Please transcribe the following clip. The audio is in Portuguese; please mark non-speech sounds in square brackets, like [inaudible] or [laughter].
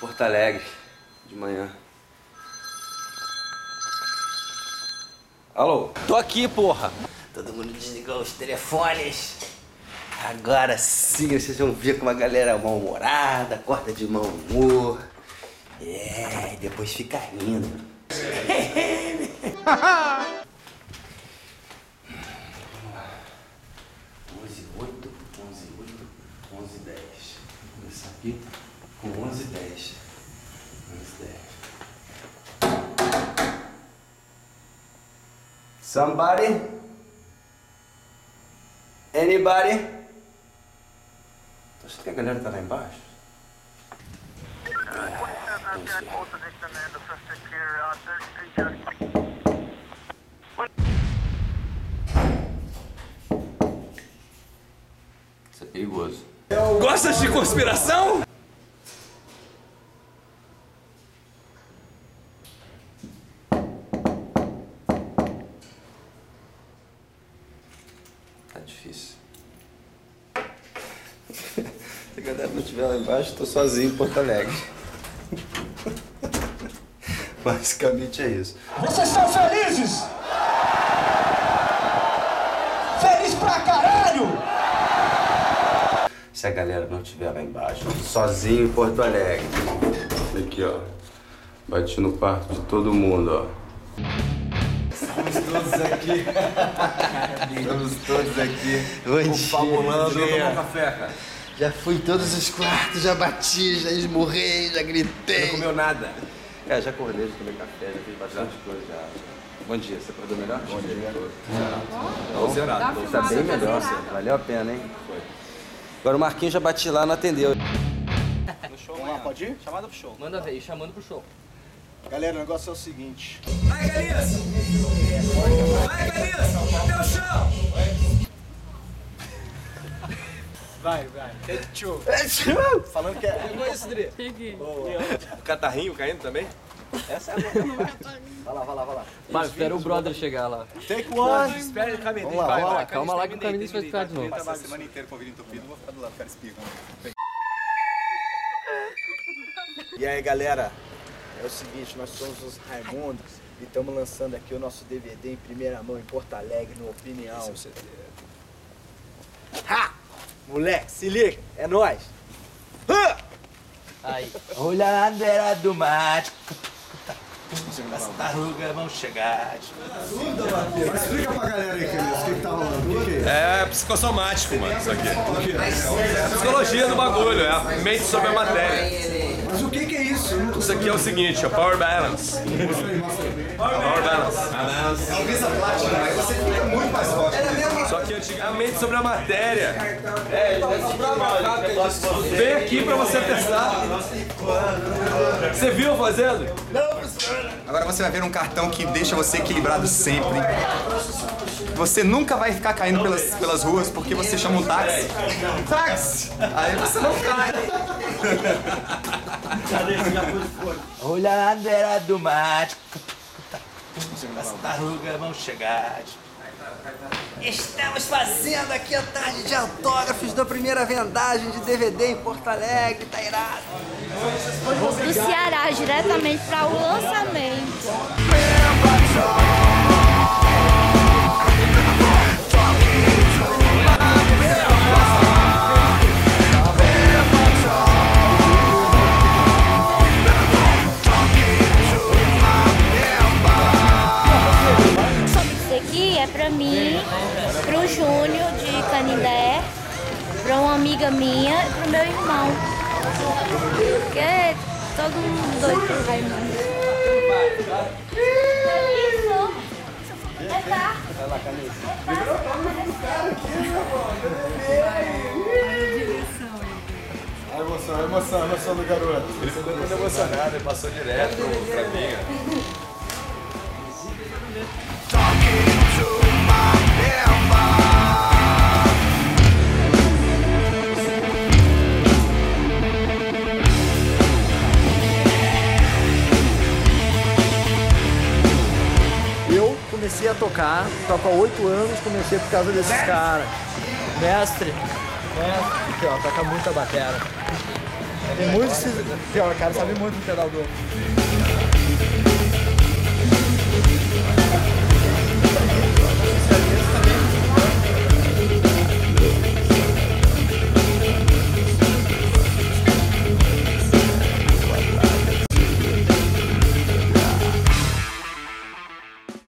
Porto Alegre, de manhã. Alô? Tô aqui, porra. Todo mundo desligou os telefones. Agora sim vocês vão ver como a galera é mal-humorada, corta de mau humor. É, e depois fica rindo. [laughs] Onze oito, onze oito, onze dez. Vou começar aqui com onze dez. Onze dez. Somebody? Anybody? Tô achando que a galera tá lá embaixo? Isso é perigoso. Gostas de conspiração? Tá difícil. [laughs] Se a galera não estiver lá embaixo, tô sozinho em Porto Alegre. [laughs] Basicamente é isso. Vocês são felizes? Feliz pra caralho! Se a galera não estiver lá embaixo, sozinho em Porto Alegre. Aqui, ó. Bati no quarto de todo mundo, ó. Estamos todos aqui. Estamos todos aqui. Confabulando, um café, cara. Já fui em todos os quartos, já bati, já esmurrei, já gritei. Não comeu nada. É, já acordei, já tomei café, já fiz bastante coisa. Já. Bom dia, você acordou melhor? Bom dia. Tô zerado. tô Tá bem melhor, valeu a pena, hein? Agora o Marquinhos já bati lá, não atendeu. Vamos lá, pode ir? Chamada pro show. Manda ver, chamando pro show. Galera, o negócio é o seguinte. Vai, Galias! Vai, Galias! Até o chão! Vai, vai. Take two. Falando que é. Pegou isso, Dri? O catarrinho caindo também? Essa é a minha. Vai lá, vai lá, vai lá. Mano, espera o brother chegar lá. Take one. Espera ele caminhar. Vamos lá, vamos lá. Calma lá que o caminho vai ficar de novo. Passei a semana inteira com o ouvido entupido, vou ficar do lado, cara espirrando. E aí, galera? É o seguinte, nós somos os Raimundos e estamos lançando aqui o nosso DVD em primeira mão em Porto Alegre, no Opinião. Ha! Moleque, se liga, é nóis! Ha! Aí. Olha a bandeira do mato. As tartarugas vão chegar. Explica pra galera aí, o que, que tá rolando? O que, é? É psicossomático, mano, isso aqui. É psicologia do bagulho, é a mente sobre a matéria. Mas o que, que é isso? Isso aqui é o seguinte, é Power Balance. Mostra aí. Power Balance. É um visa plática, mas você fica muito mais forte. Que antigamente sobre a matéria. Vem aqui pra você testar. Você viu fazendo? Agora você vai ver um cartão que deixa você equilibrado sempre. Você nunca vai ficar caindo pelas, pelas ruas porque você chama um táxi. Táxi! Aí você não cai. Olha a bandeira do mato. As tartarugas vão chegar. Estamos fazendo aqui a tarde de autógrafos da primeira vendagem de DVD em Porto Alegre, tá irado. do Ceará diretamente para o lançamento. Amiga minha e para o meu irmão. Porque é todo mundo doido por Raimundo. A emoção, a emoção, a emoção do garoto. Ele ficou muito emocionado, ele passou direto pra mim. A tocar, toco há oito anos, comecei por causa desses caras. Mestre. Aqui, ó, toca muita batera. Tem muitos que. Pior, cara, sabe muito do pedal do.